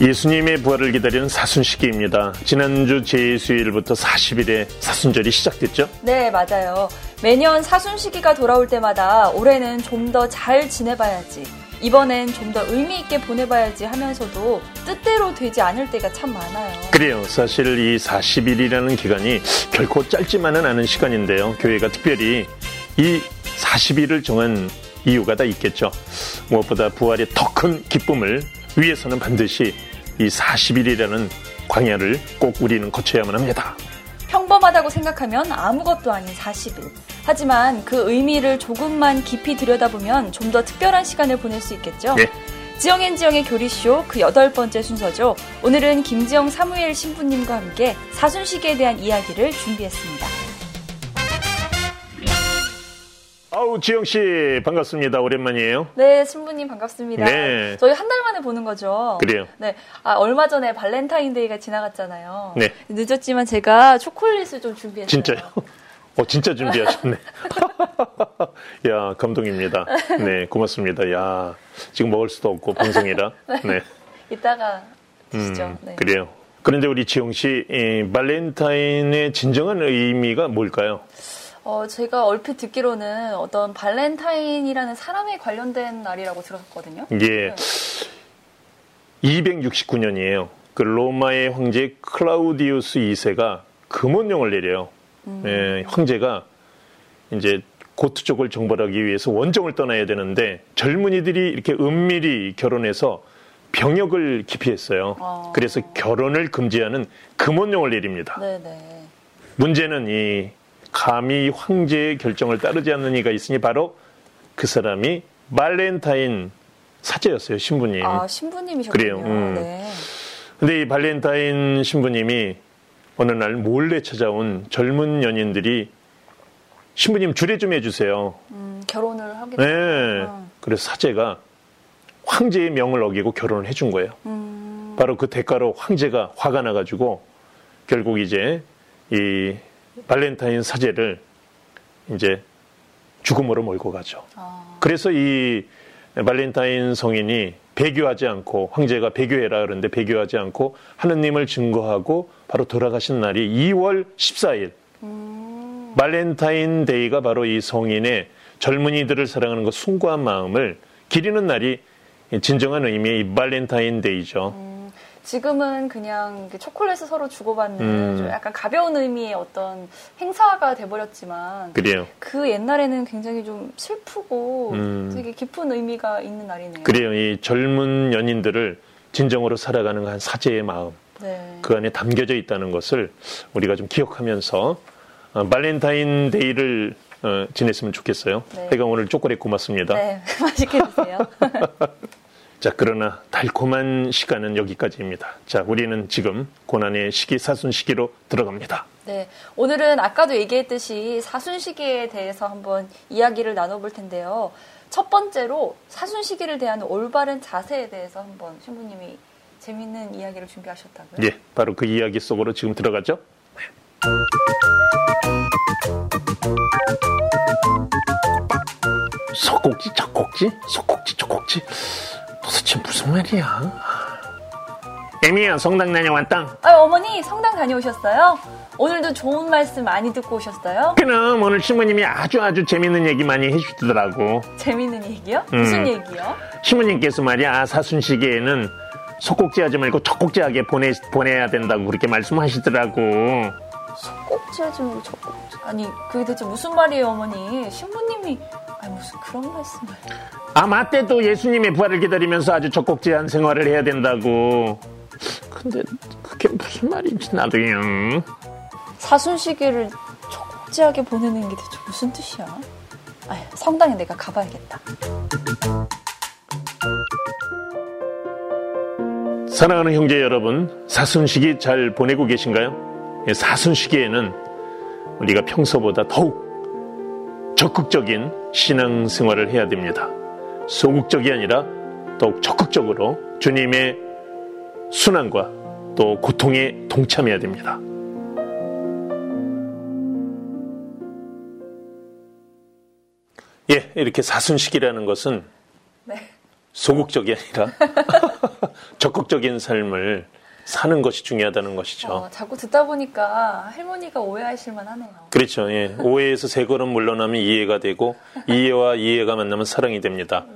예수님의 부활을 기다리는 사순시기입니다. 지난주 제수일부터 40일에 사순절이 시작됐죠? 네, 맞아요. 매년 사순시기가 돌아올 때마다 올해는 좀 더 잘 지내봐야지. 이번엔 좀 더 의미 있게 보내봐야지 하면서도 뜻대로 되지 않을 때가 참 많아요. 그래요. 사실 이 40일이라는 기간이 결코 짧지만은 않은 시간인데요. 교회가 특별히 이 40일을 정한 이유가 다 있겠죠. 무엇보다 부활의 더 큰 기쁨을 위해서는 반드시 이 40일이라는 광야를 꼭 우리는 거쳐야만 합니다. 평범하다고 생각하면 아무것도 아닌 40일. 하지만 그 의미를 조금만 깊이 들여다보면 좀 더 특별한 시간을 보낼 수 있겠죠. 네. 지영앤 지영의 교리쇼 그 여덟 번째 순서죠. 오늘은 김지영 사무엘 신부님과 함께 사순시기에 대한 이야기를 준비했습니다. 아우 지영 씨 반갑습니다. 오랜만이에요. 네, 신부님 반갑습니다. 네. 저희 한 달 만에 보는 거죠. 그래요. 네. 아, 얼마 전에 발렌타인데이가 지나갔잖아요. 네. 늦었지만 제가 초콜릿을 좀 준비했어요. 진짜요? 어 진짜 준비하셨네. 야 감동입니다. 네 고맙습니다. 야 지금 먹을 수도 없고 방송이라. 네. 이따가 드시죠. 음, 네. 그래요. 그런데 우리 지영 씨, 이 발렌타인의 진정한 의미가 뭘까요? 어, 제가 얼핏 듣기로는 어떤 발렌타인이라는 사람에 관련된 날이라고 들었거든요. 이게 269년이에요. 그 로마의 황제 클라우디우스 2세가 금혼령을 내려요. 예, 황제가 이제 고트족을 정벌하기 위해서 원정을 떠나야 되는데 젊은이들이 이렇게 은밀히 결혼해서 병역을 기피했어요. 어. 그래서 결혼을 금지하는 금원령을 내립니다. 네네. 문제는 이 감히 황제의 결정을 따르지 않는 이가 있으니 바로 그 사람이 발렌타인 사제였어요, 신부님. 아, 신부님이셨군요. 그래요, 음. 네. 근데 이 발렌타인 신부님이 어느 날 몰래 찾아온 젊은 연인들이 신부님 주례 좀 해주세요. 음, 결혼을 하게 네. 됐구나. 그래서 사제가 황제의 명을 어기고 결혼을 해준 거예요. 음, 바로 그 대가로 황제가 화가 나가지고 결국 이제 이 발렌타인 사제를 이제 죽음으로 몰고 가죠. 아, 그래서 이 발렌타인 성인이 배교하지 않고 황제가 배교해라 그러는데 배교하지 않고 하느님을 증거하고 바로 돌아가신 날이 2월 14일. 음, 발렌타인 데이가 바로 이 성인의 젊은이들을 사랑하는 그 숭고한 마음을 기리는 날이 진정한 의미의 이 발렌타인 데이죠. 음, 지금은 그냥 초콜릿을 서로 주고받는 음. 좀 약간 가벼운 의미의 어떤 행사가 돼버렸지만 그래요. 그 옛날에는 굉장히 좀 슬프고 음. 되게 깊은 의미가 있는 날이네요. 그래요. 이 젊은 연인들을 진정으로 사랑하는 한 사제의 마음. 네. 그 안에 담겨져 있다는 것을 우리가 좀 기억하면서 어, 발렌타인 데이를 어, 지냈으면 좋겠어요. 네. 제가 오늘 초콜릿 고맙습니다. 네, 맛있게 드세요. 자, 그러나 달콤한 시간은 여기까지입니다. 자, 우리는 지금 고난의 시기, 사순 시기로 들어갑니다. 네, 오늘은 아까도 얘기했듯이 사순 시기에 대해서 한번 이야기를 나눠볼 텐데요. 첫 번째로 사순 시기를 대하는 올바른 자세에 대해서 한번 신부님이 재밌는 이야기를 준비하셨다고요? 예, 바로 그 이야기 속으로 지금 들어가죠. 소꼭지, 젖꼭지, 소꼭지, 젖꼭지. 도대체 무슨 말이야? 애미야, 성당 다녀왔다. 아, 어머니 성당 다녀오셨어요? 오늘도 좋은 말씀 많이 듣고 오셨어요? 그럼 오늘 신부님이 아주 아주 재밌는 얘기 많이 해주시더라고. 재밌는 얘기요? 음. 무슨 얘기요? 신부님께서 말이야 사순 시기에는 소꼭지 하지 말고 젖꼭지 하게 보내, 보내야 된다고 그렇게 말씀하시더라고. 꼭지 하지 말고 저 꼭지. 아니, 그게 대체 무슨 말이에요, 어머니? 신부님이 아니 무슨 그런 말씀을? 아, 맞대도 예수님의 부활을 기다리면서 아주 적곡지한 생활을 해야 된다고. 근데 그게 무슨 말인지 나도요. 사순 시기를 촉지하게 보내는 게 대체 무슨 뜻이야? 아휴, 성당에 내가 가봐야겠다. 사랑하는 형제 여러분, 사순시기 잘 보내고 계신가요? 예, 사순시기에는 우리가 평소보다 더욱 적극적인 신앙 생활을 해야 됩니다. 소극적이 아니라 더욱 적극적으로 주님의 순환과 또 고통에 동참해야 됩니다. 예, 이렇게 사순식이라는 것은 네. 소극적이 아니라 적극적인 삶을 사는 것이 중요하다는 것이죠. 어, 자꾸 듣다 보니까 할머니가 오해하실 만하네요. 그렇죠. 예. 오해에서 세 걸음 물러나면 이해가 되고 이해와 이해가 만나면 사랑이 됩니다.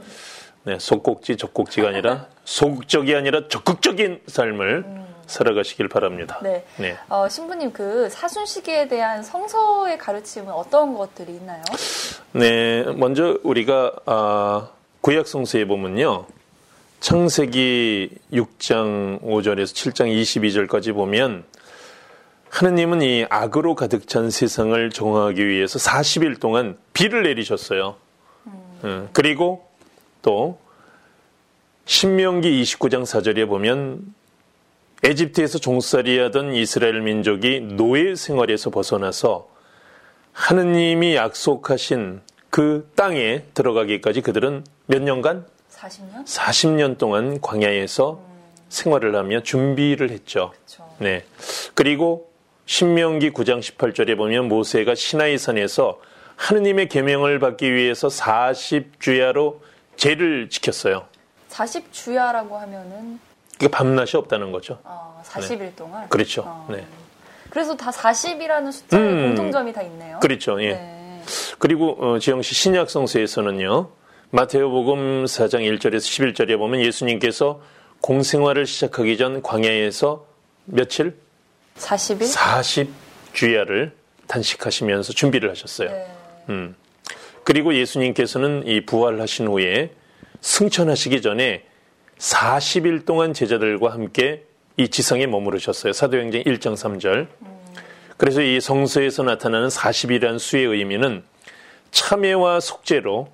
네, 속꼭지, 적꼭지가 아니라 소극적이 아니라 적극적인 삶을 살아가시길 바랍니다. 네. 네. 어, 신부님 그 사순 시기에 대한 성서의 가르침은 어떤 것들이 있나요? 네, 먼저 우리가 아, 구약 성서에 보면요. 창세기 6장 5절에서 7장 22절까지 보면 하느님은 이 악으로 가득 찬 세상을 정하기 위해서 40일 동안 비를 내리셨어요. 음, 그리고 또 신명기 29장 4절에 보면 에집트에서 종살이 하던 이스라엘 민족이 노예 생활에서 벗어나서 하느님이 약속하신 그 땅에 들어가기까지 그들은 몇 년간 40년? 40년 동안 광야에서 생활을 하며 준비를 했죠. 그렇죠. 네. 그리고 신명기 9장 18절에 보면 모세가 시나이 산에서 하느님의 계명을 받기 위해서 40주야로 제를 지켰어요. 40주야라고 하면은 그게 밤낮이 없다는 거죠. 어, 40일 동안. 그렇죠. 어. 네. 그래서 다 40이라는 숫자에 음. 공통점이 다 있네요. 그렇죠. 예. 네. 그리고 어, 지영 씨 신약 성서에서는요. 마테오복음 4장 1절에서 11절에 보면 예수님께서 공생활을 시작하기 전 광야에서 며칠 40일? 40주야를 단식하시면서 준비를 하셨어요. 네. 음. 그리고 예수님께서는 이 부활하신 후에 승천하시기 전에 40일 동안 제자들과 함께 이 지상에 머무르셨어요. 사도행전 1장 3절. 그래서 이 성서에서 나타나는 40이라는 수의 의미는 참회와 속죄로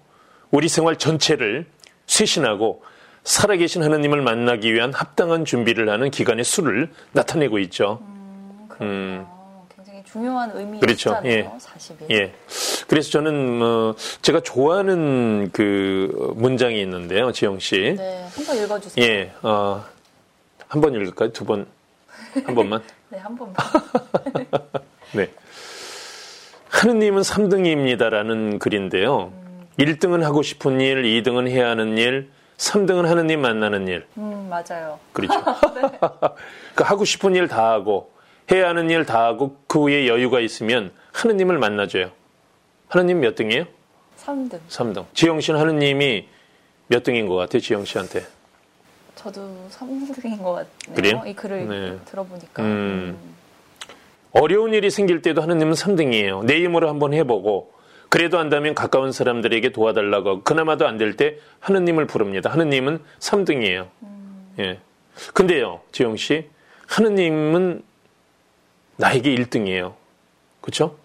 우리 생활 전체를 쇄신하고 살아계신 하나님을 만나기 위한 합당한 준비를 하는 기간의 수를 나타내고 있죠. 굉장히 중요한 의미의 음. 그렇죠. 예. 40일. 예. 그래서 저는 어, 제가 좋아하는 그 문장이 있는데요, 지영 씨. 네, 한 번 읽어주세요. 예. 어, 한 번 읽을까요? 두 번? 한 번만? 네, 한 번만. 네. 하느님은 3등입니다라는 글인데요. 1등은 하고 싶은 일, 2등은 해야 하는 일, 3등은 하느님 만나는 일. 음, 맞아요. 그렇죠. 그 하고 싶은 일 다 하고, 해야 하는 일 다 하고, 그 후에 여유가 있으면 하느님을 만나줘요. 하느님 몇 등이에요? 3등. 3등. 지영 씨는 하느님이 몇 등인 것 같아요, 지영 씨한테? 저도 3등인 것 같네요. 그래요? 이 글을 네. 들어보니까. 음. 음. 어려운 일이 생길 때도 하느님은 3등이에요. 내 힘으로 한번 해보고, 그래도 안다면 가까운 사람들에게 도와달라고 하고, 그나마도 안 될 때 하느님을 부릅니다. 하느님은 3등이에요. 예. 근데요, 지영 씨, 하느님은 나에게 1등이에요. 그쵸?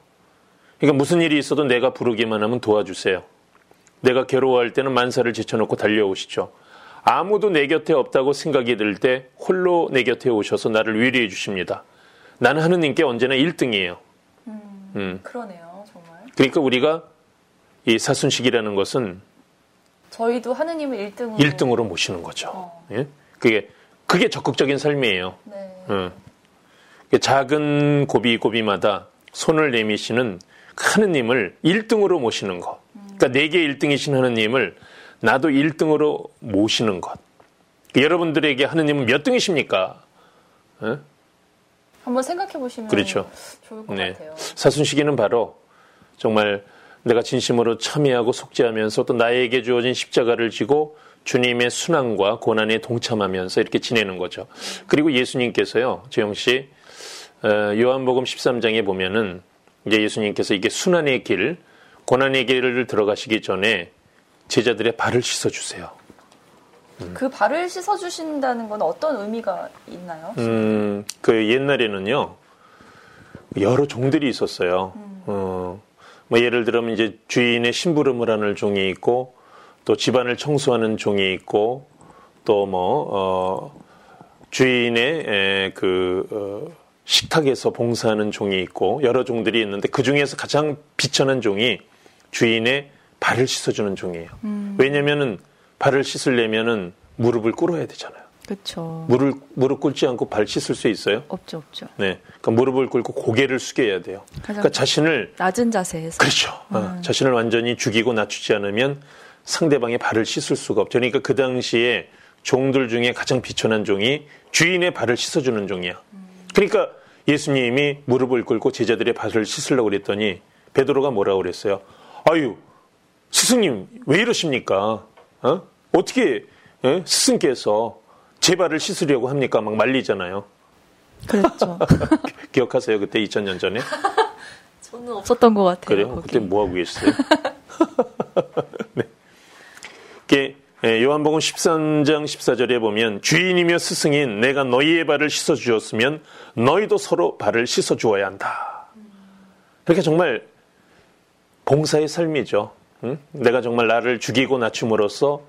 그러니까 무슨 일이 있어도 내가 부르기만 하면 도와주세요. 내가 괴로워할 때는 만사를 제쳐놓고 달려오시죠. 아무도 내 곁에 없다고 생각이 들 때 홀로 내 곁에 오셔서 나를 위로해 주십니다. 나는 하느님께 언제나 1등이에요. 음. 그러네요, 정말. 그러니까 우리가 이 사순식이라는 것은 저희도 하느님을 1등으로. 1등으로 모시는 거죠. 어. 예? 그게 그게 적극적인 삶이에요. 네. 응. 그 작은 고비고비마다 손을 내미시는 하느님을 1등으로 모시는 것. 그러니까 내게 1등이신 하느님을 나도 1등으로 모시는 것. 여러분들에게 하느님은 몇 등이십니까? 예? 한번 생각해 보시면 그렇죠. 좋을 것 네. 같아요. 사순시기는 바로 정말 내가 진심으로 참여하고 속죄하면서 또 나에게 주어진 십자가를 지고 주님의 순환과 고난에 동참하면서 이렇게 지내는 거죠. 그리고 예수님께서요, 재영 씨, 어, 요한복음 13장에 보면은 이제 예수님께서 이게 순환의 길, 고난의 길을 들어가시기 전에 제자들의 발을 씻어주세요. 그 발을 씻어 주신다는 건 어떤 의미가 있나요? 음, 그 옛날에는요, 여러 종들이 있었어요. 어, 뭐 예를 들면 이제 주인의 심부름을 하는 종이 있고, 또 집안을 청소하는 종이 있고, 또 뭐, 어, 주인의 에, 그, 어, 식탁에서 봉사하는 종이 있고, 여러 종들이 있는데 그 중에서 가장 비천한 종이 주인의 발을 씻어주는 종이에요. 왜냐면은 발을 씻으려면은 무릎을 꿇어야 되잖아요. 그렇죠. 무릎, 무릎 꿇지 않고 발 씻을 수 있어요? 없죠, 없죠. 네. 그러니까 무릎을 꿇고 고개를 숙여야 돼요. 그러니까 자신을, 낮은 자세에서. 그렇죠. 어, 자신을 완전히 죽이고 낮추지 않으면 상대방의 발을 씻을 수가 없죠. 그러니까 그 당시에 종들 중에 가장 비천한 종이 주인의 발을 씻어주는 종이야. 그러니까 예수님이 무릎을 꿇고 제자들의 발을 씻으려고 그랬더니 베드로가 뭐라고 그랬어요? 아유, 스승님 왜 이러십니까? 어? 어떻게 예? 스승께서 제 발을 씻으려고 합니까? 막 말리잖아요. 그렇죠. 기억하세요? 그때 2000년 전에? 저는 없었던 것 같아요. 그래요? 거기. 그때 뭐 하고 계셨어요? 네. 이게 예, 요한복음 13장 14절에 보면 주인이며 스승인 내가 너희의 발을 씻어 주었으면 너희도 서로 발을 씻어 주어야 한다. 그러니까 정말 봉사의 삶이죠. 응? 내가 정말 나를 죽이고 낮춤으로써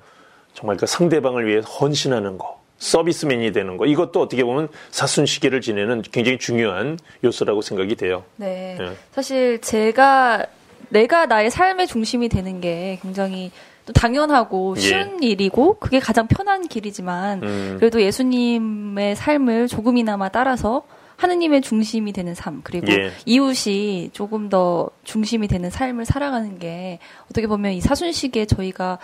정말 그 상대방을 위해 헌신하는 거, 서비스맨이 되는 거, 이것도 어떻게 보면 사순시기를 지내는 굉장히 중요한 요소라고 생각이 돼요. 네. 네. 사실 제가 내가 나의 삶의 중심이 되는 게 굉장히 또 당연하고 예. 쉬운 예. 일이고 그게 가장 편한 길이지만 음. 그래도 예수님의 삶을 조금이나마 따라서 하느님의 중심이 되는 삶 그리고 예. 이웃이 조금 더 중심이 되는 삶을 살아가는 게 어떻게 보면 이 사순식에 저희가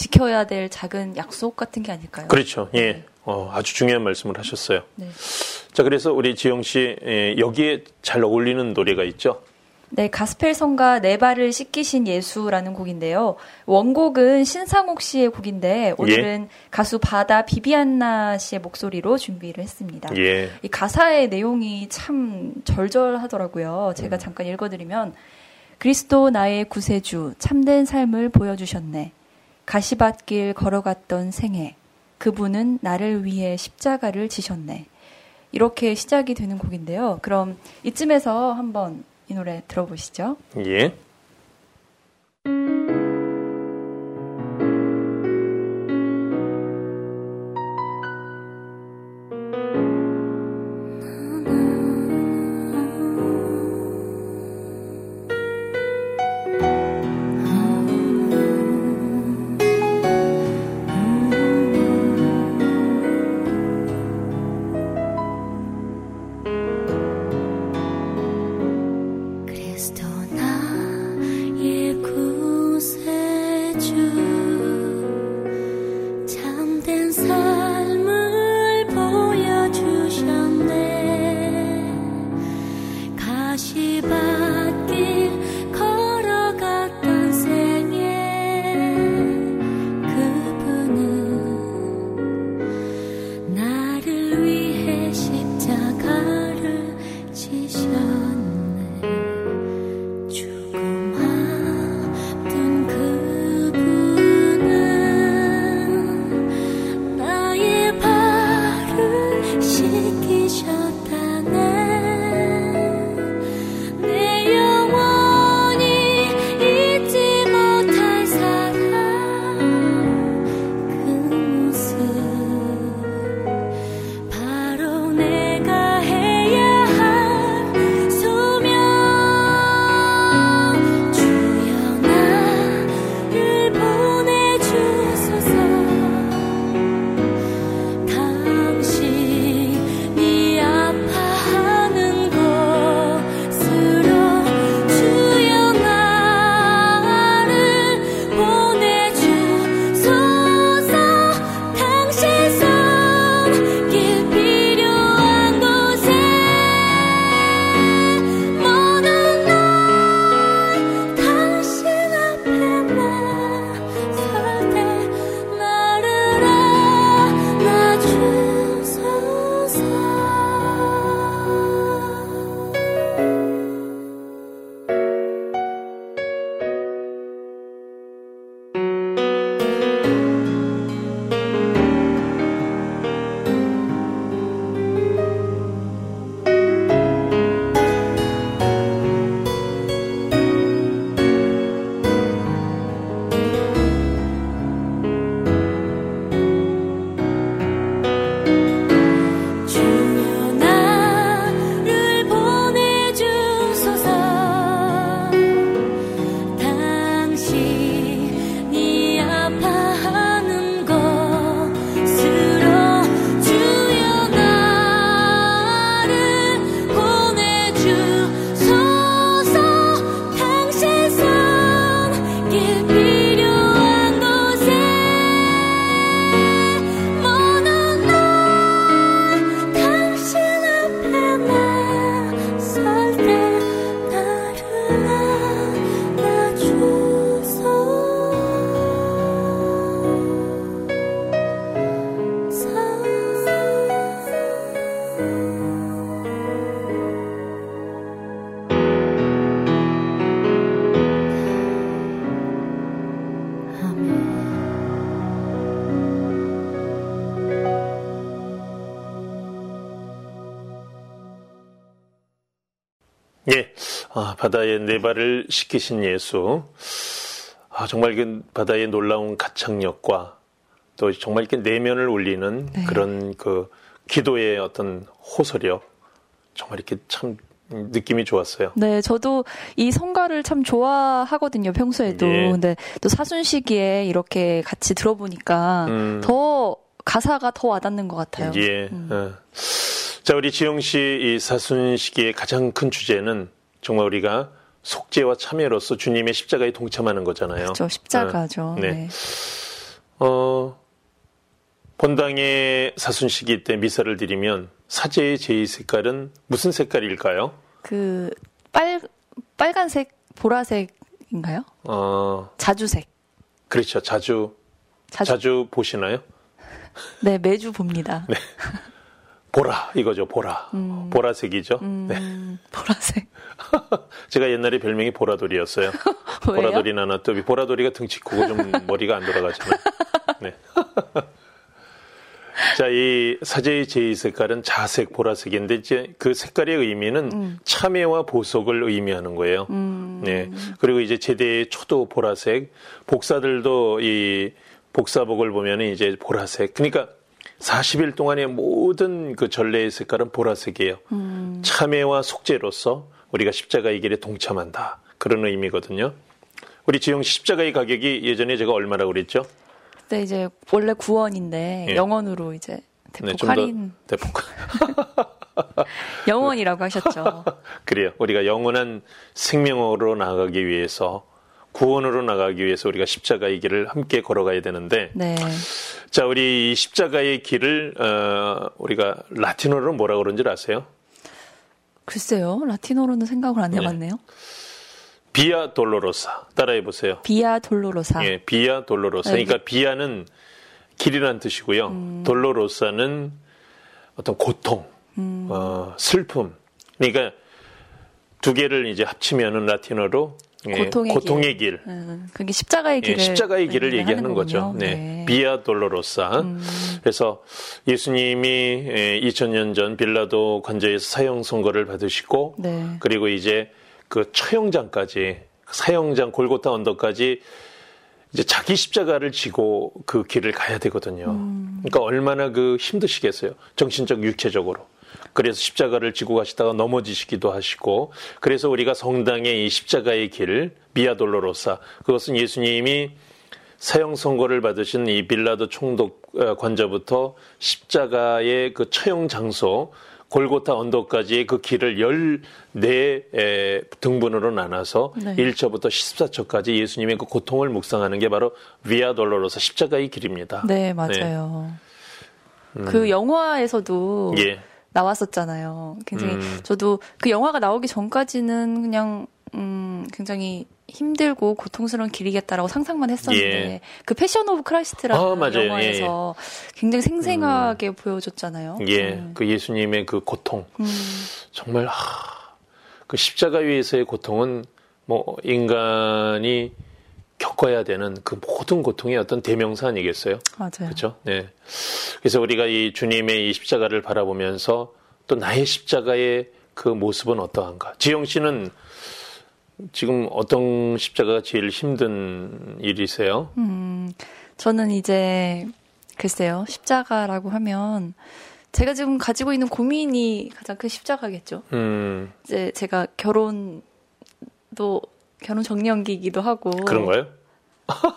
지켜야 될 작은 약속 같은 게 아닐까요? 그렇죠. 예. 네. 어, 아주 중요한 말씀을 하셨어요. 네. 자, 그래서 우리 지영 씨 예, 여기에 잘 어울리는 노래가 있죠. 네, 가스펠 성가 네 발을 씻기신 예수라는 곡인데요. 원곡은 신상옥 씨의 곡인데 오늘은 예. 가수 바다 비비안나 씨의 목소리로 준비를 했습니다. 예. 이 가사의 내용이 참 절절하더라고요. 제가 음. 잠깐 읽어드리면 그리스도 나의 구세주 참된 삶을 보여주셨네. 가시밭길 걸어갔던 생애 그분은 나를 위해 십자가를 지셨네. 이렇게 시작이 되는 곡인데요. 그럼 이쯤에서 한번 이 노래 들어보시죠. 예. 아, 바다에 네 발을 시키신 예수. 아, 정말 그 바다의 놀라운 가창력과 또 정말 이렇게 내면을 울리는 네. 그런 그 기도의 어떤 호소력. 정말 이렇게 참 느낌이 좋았어요. 네, 저도 이 성가를 참 좋아하거든요, 평소에도. 예. 근데 또 사순 시기에 이렇게 같이 들어보니까 음. 더 가사가 더 와닿는 것 같아요. 예. 음. 어. 자, 우리 지영 씨 이 사순 시기의 가장 큰 주제는 정말 우리가 속죄와 참여로서 주님의 십자가에 동참하는 거잖아요. 그렇죠, 십자가죠. 어. 네. 네. 어, 본당의 사순 시기 때 미사를 드리면 사제의 제의 색깔은 무슨 색깔일까요? 그 빨, 빨간색, 보라색인가요? 어. 자주색. 그렇죠. 자주, 자주, 자주 보시나요? 네, 매주 봅니다. 네. 보라 이거죠 보라 음. 보라색이죠 음. 네. 보라색 제가 옛날에 별명이 보라돌이였어요 보라돌이 나나또비 보라돌이가 등치 크고 좀 머리가 안 돌아가잖아요 네. 자, 이 사제의 제2 색깔은 자색 보라색인데 이제 그 색깔의 의미는 음. 참여와 보석을 의미하는 거예요. 음. 네. 그리고 이제 제대의 초도 보라색, 복사들도 이 복사복을 보면은 이제 보라색. 그러니까 40일 동안의 모든 그 전례의 색깔은 보라색이에요. 음. 참회와 속죄로서 우리가 십자가의 길에 동참한다. 그런 의미거든요. 우리 지영 씨 십자가의 가격이 예전에 제가 얼마라고 그랬죠? 그때 이제 원래 9원인데 예. 영원으로 이제 대폭 네, 할인. 대폭. 영원이라고 하셨죠. 그래요. 우리가 영원한 생명으로 나아가기 위해서 구원으로 나가기 위해서 우리가 십자가의 길을 함께 걸어가야 되는데 네. 자 우리 십자가의 길을 어, 우리가 라틴어로 뭐라 그런지 아세요? 글쎄요 라틴어로는 생각을 안 네. 해봤네요. 네. 비아 돌로로사 따라해 보세요. 비아 돌로로사. 예, 비아 돌로로사. 네. 그러니까 비아는 길이란 뜻이고요. 음. 돌로로사는 어떤 고통, 음. 어, 슬픔. 그러니까 두 개를 이제 합치면은 라틴어로 예, 고통의, 고통의 길. 길. 음, 그게 십자가의 길을 예, 십자가의 길을 얘기하는 거죠. 네. 네. 비아 돌로로사. 음. 그래서 예수님이 2000년 예, 전 빌라도 관저에서 사형 선고를 받으시고 네. 그리고 이제 그 처형장까지 사형장 골고타 언덕까지 이제 자기 십자가를 지고 그 길을 가야 되거든요. 음. 그러니까 얼마나 그 힘드시겠어요. 정신적, 육체적으로. 그래서 십자가를 지고 가시다가 넘어지시기도 하시고 그래서 우리가 성당의 이 십자가의 길 미아돌로로사 그것은 예수님이 사형 선고를 받으신 이 빌라도 총독 어, 관저부터 십자가의 그 처형 장소 골고타 언덕까지의 그 길을 14 등분으로 나눠서 네. 1처부터 14처까지 예수님의 그 고통을 묵상하는 게 바로 위아 돌로로사 십자가의 길입니다. 네, 맞아요. 네. 음. 그 영화에서도 예. 나왔었잖아요. 굉장히 음. 저도 그 영화가 나오기 전까지는 그냥 음 굉장히 힘들고 고통스러운 길이겠다라고 상상만 했었는데 예. 그 Passion of Christ라는 어, 영화에서 예. 굉장히 생생하게 음. 보여줬잖아요. 예, 음. 그 예수님의 그 고통 음. 정말 하, 그 십자가 위에서의 고통은 뭐 인간이 겪어야 되는 그 모든 고통의 어떤 대명사 아니겠어요? 맞아요. 그렇죠. 네. 그래서 우리가 이 주님의 이 십자가를 바라보면서 또 나의 십자가의 그 모습은 어떠한가? 지영 씨는 지금 어떤 십자가가 제일 힘든 일이세요? 음, 저는 이제 글쎄요 십자가라고 하면 제가 지금 가지고 있는 고민이 가장 큰 십자가겠죠. 음. 이제 제가 결혼도 결혼 정년기이기도 하고. 그런가요?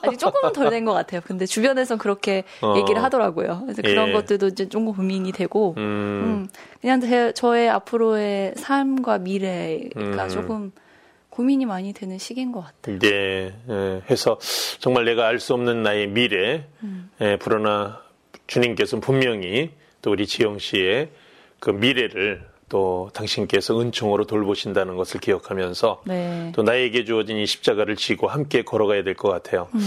아직 조금은 덜 된 것 같아요. 근데 주변에선 그렇게 어. 얘기를 하더라고요. 그래서 그런 예. 것들도 이제 좀 고민이 되고, 음. 음 그냥 제, 저의 앞으로의 삶과 미래가 음. 조금 고민이 많이 되는 시기인 것 같아요. 네, 예, 해서 정말 내가 알 수 없는 나의 미래, 음. 예, 그러나 주님께서는 분명히 또 우리 지영 씨의 그 미래를 또 당신께서 은총으로 돌보신다는 것을 기억하면서 네. 또 나에게 주어진 이 십자가를 지고 함께 걸어가야 될 것 같아요. 음.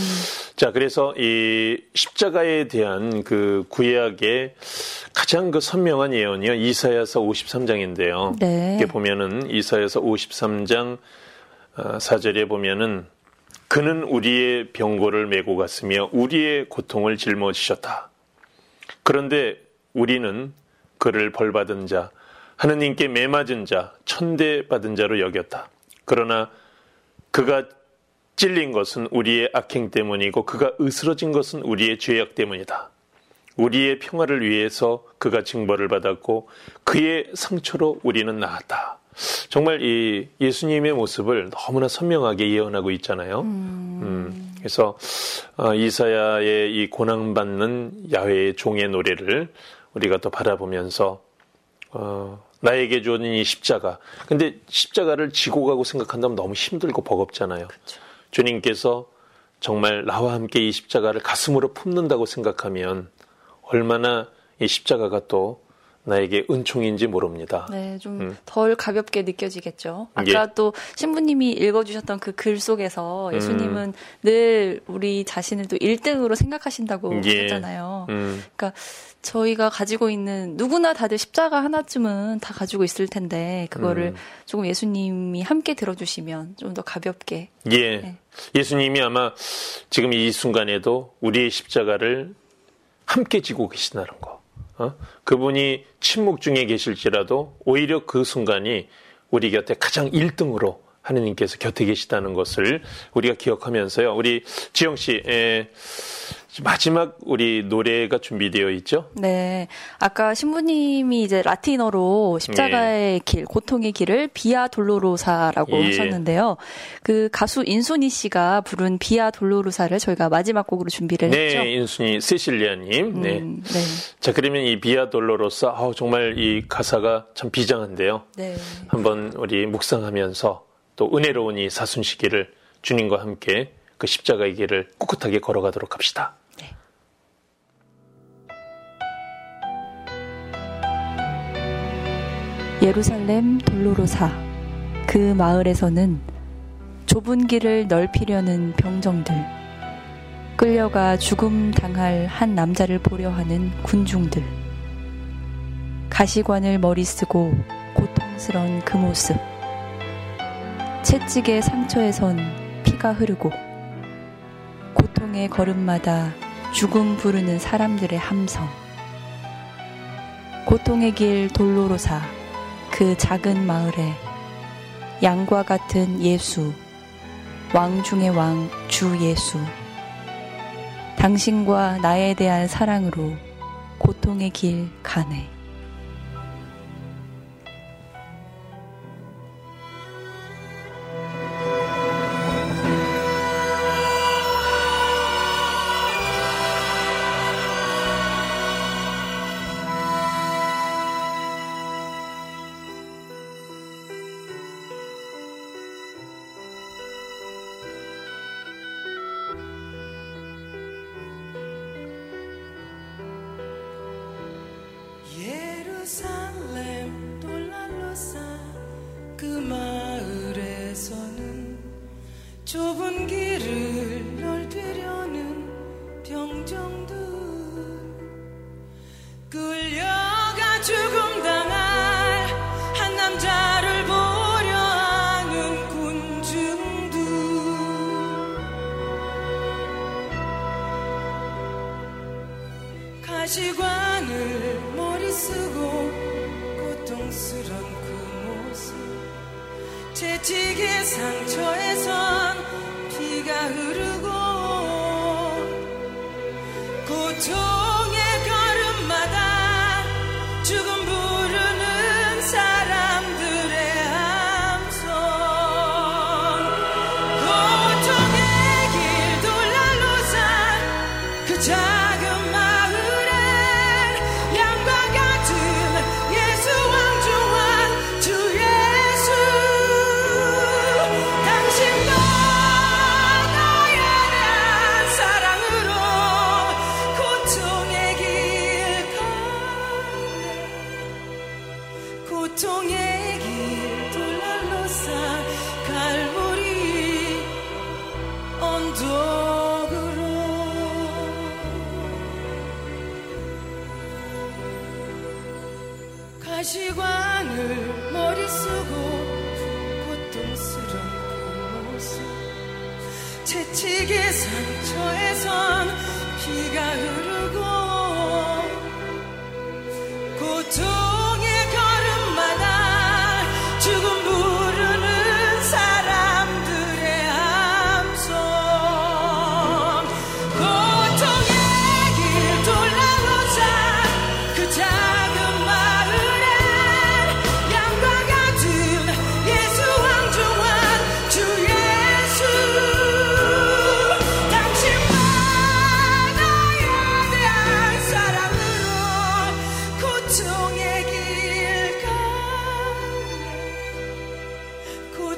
자, 그래서 이 십자가에 대한 그 구약의 가장 그 선명한 예언이요. 이사야서 53장인데요. 네. 이게 보면은 이사야서 53장 4절에 어, 보면은 그는 우리의 병고를 메고 갔으며 우리의 고통을 짊어지셨다. 그런데 우리는 그를 벌받은 자, 하느님께 매맞은 자, 천대받은 자로 여겼다. 그러나 그가 찔린 것은 우리의 악행 때문이고 그가 으스러진 것은 우리의 죄악 때문이다. 우리의 평화를 위해서 그가 징벌을 받았고 그의 상처로 우리는 나았다. 정말 이 예수님의 모습을 너무나 선명하게 예언하고 있잖아요. 음. 음, 그래서 어, 이사야의 이 고난받는 야훼의 종의 노래를 우리가 또 바라보면서 어, 나에게 주어진 이 십자가. 근데 십자가를 지고 가고 생각한다면 너무 힘들고 버겁잖아요. 그렇죠. 주님께서 정말 나와 함께 이 십자가를 가슴으로 품는다고 생각하면 얼마나 이 십자가가 또 나에게 은총인지 모릅니다. 네, 좀덜 음. 가볍게 느껴지겠죠. 아까 예. 또 신부님이 읽어주셨던 그 글 속에서 예수님은 음. 늘 우리 자신을 또 1등으로 생각하신다고 예. 하셨잖아요. 음. 그러니까 저희가 가지고 있는 누구나 다들 십자가 하나쯤은 다 가지고 있을 텐데 그거를 음. 조금 예수님이 함께 들어주시면 좀 더 가볍게. 예. 네. 예수님이 아마 지금 이 순간에도 우리의 십자가를 함께 지고 계시다는 거. 어? 그분이 침묵 중에 계실지라도 오히려 그 순간이 우리 곁에 가장 1등으로 하느님께서 곁에 계시다는 것을 우리가 기억하면서요. 우리 지영 씨, 에, 마지막 우리 노래가 준비되어 있죠? 네. 아까 신부님이 이제 라틴어로 십자가의 예. 길, 고통의 길을 비아 돌로로사라고 예. 하셨는데요. 그 가수 인순이 씨가 부른 비아 돌로로사를 저희가 마지막 곡으로 준비를 네, 했죠. 네, 인순이 세실리아님. 네. 음, 네. 자, 그러면 이 비아 돌로로사, 아 정말 이 가사가 참 비장한데요. 네. 한번 우리 묵상하면서 또 은혜로운 이 사순시기를 주님과 함께 그 십자가의 길을 꿋꿋하게 걸어가도록 합시다. 예루살렘 돌로로사. 그 마을에서는 좁은 길을 넓히려는 병정들 끌려가 죽음 당할 한 남자를 보려 하는 군중들 가시관을 머리 쓰고 고통스런 그 모습. 채찍의 상처에선 피가 흐르고 고통의 걸음마다 죽음 부르는 사람들의 함성. 고통의 길 돌로로사 그 작은 마을에 양과 같은 예수, 왕 중의 왕 주 예수, 당신과 나에 대한 사랑으로 고통의 길 가네. 채찍의 상처에선 피가 흐르고 고쳐 시간을 머리 쓰고 고통스러운 그 모습. 채찍의 상처에선 피가 흐르고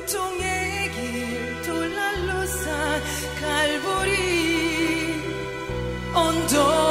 고통의 길 돌날로 산 갈보리 언덕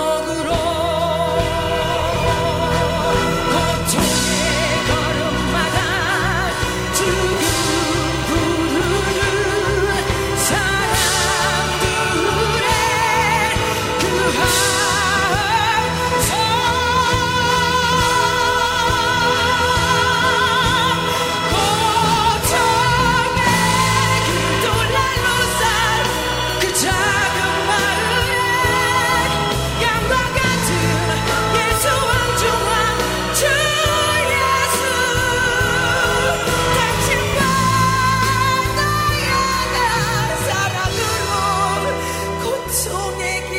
고통의 길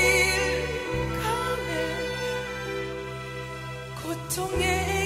가네. 고통의